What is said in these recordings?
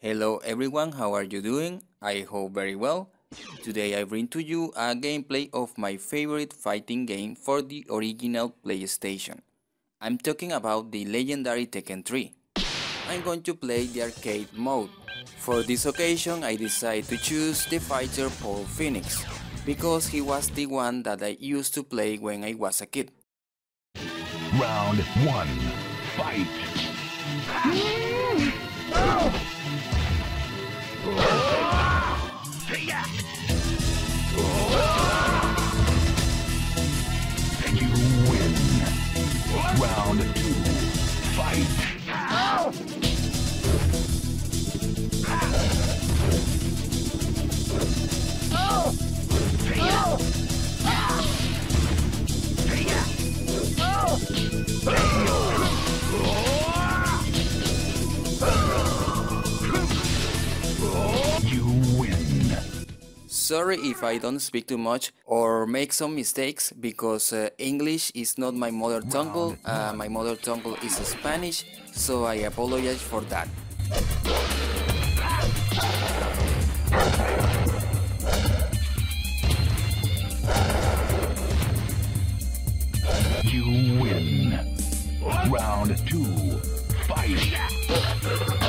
Hello everyone, how are you doing? I hope very well. Today I bring to you a gameplay of my favorite fighting game for the original PlayStation. I'm talking about the legendary Tekken 3. I'm going to play the arcade mode. For this occasion I decided to choose the fighter Paul Phoenix, because he was the one that I used to play when I was a kid. Round one, fight! Oh! And Sorry if I don't speak too much or make some mistakes because uh, English is not my mother tongue, uh, my mother tongue is Spanish, so I apologize for that. You win. Round two, fight!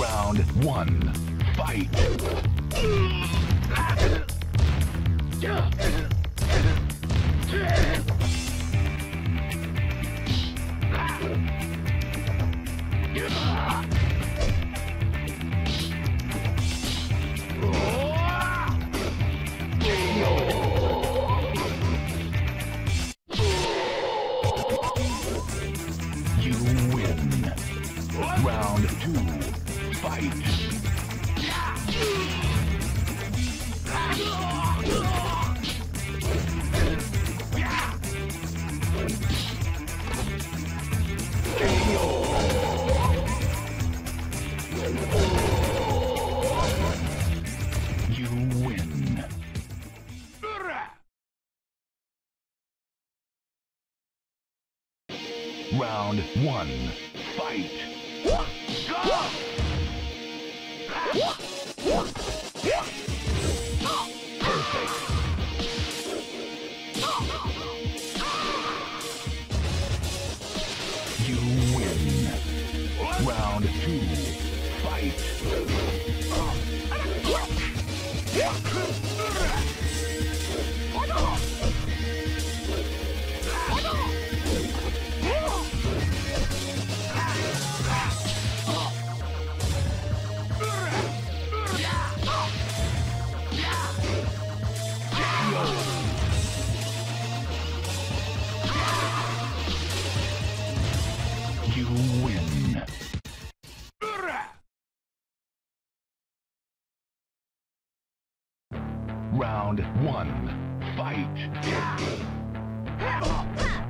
Round one, fight! Round one, fight! You Round one, fight!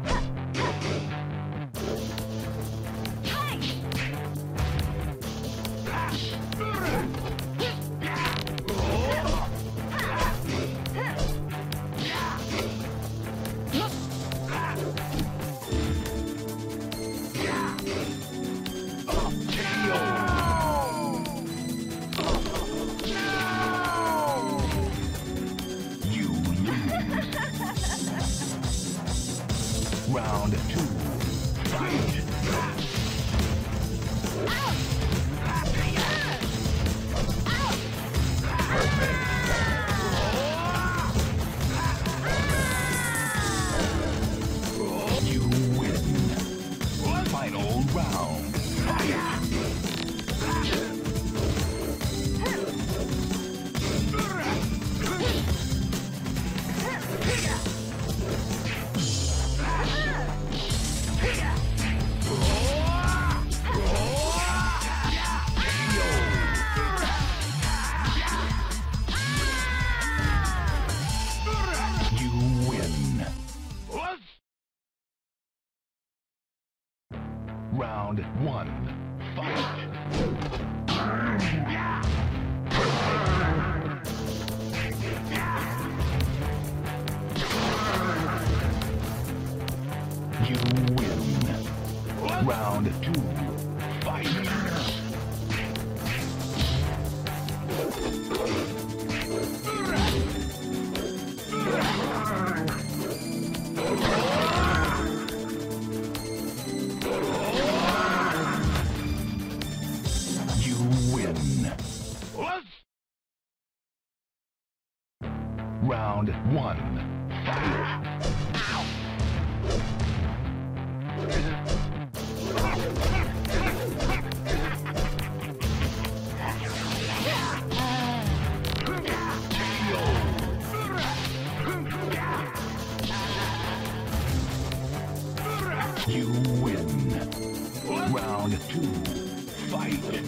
Round one. Fight. You win. Round two. Fight.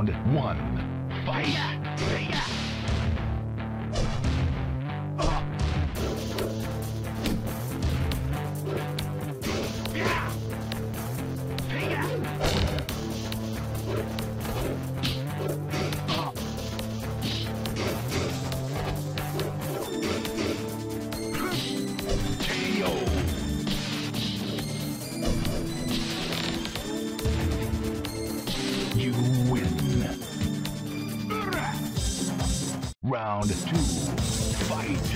Round one. Fight. Round two. Fight.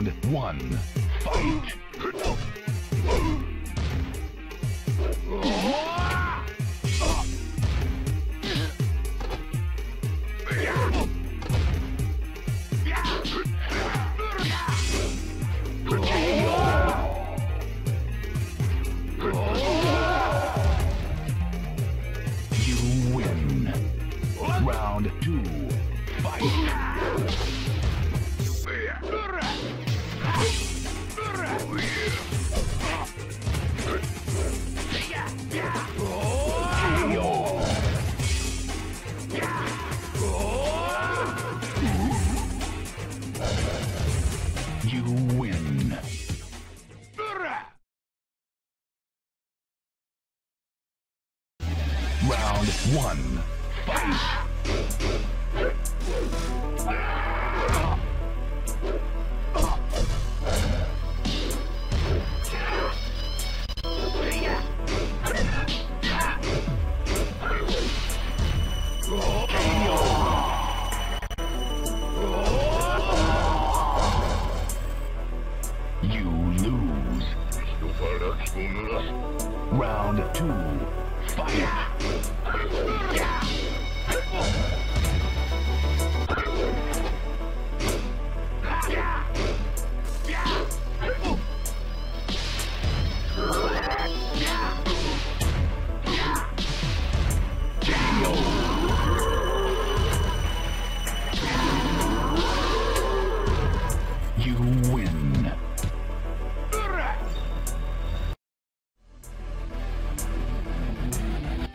Round one. Fight. You win. Round two. Fight. Round one. Fight.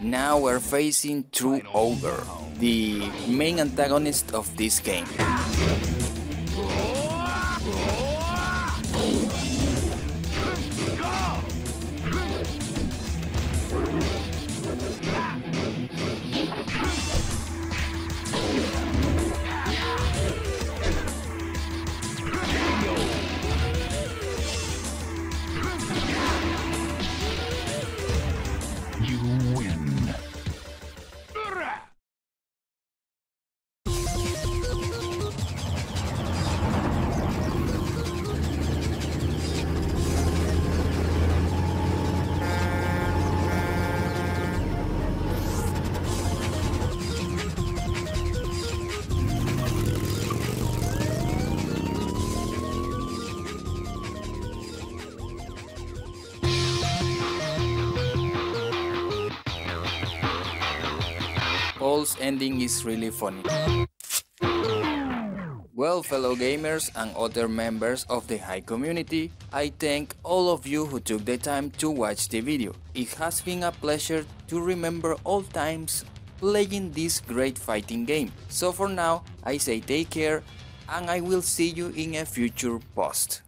Now we're facing True Ogre, the main antagonist of this game. Ending is really funny. Well, fellow gamers and other members of the Hive community, I thank all of you who took the time to watch the video. It has been a pleasure to remember all times playing this great fighting game. So for now, I say take care and I will see you in a future post.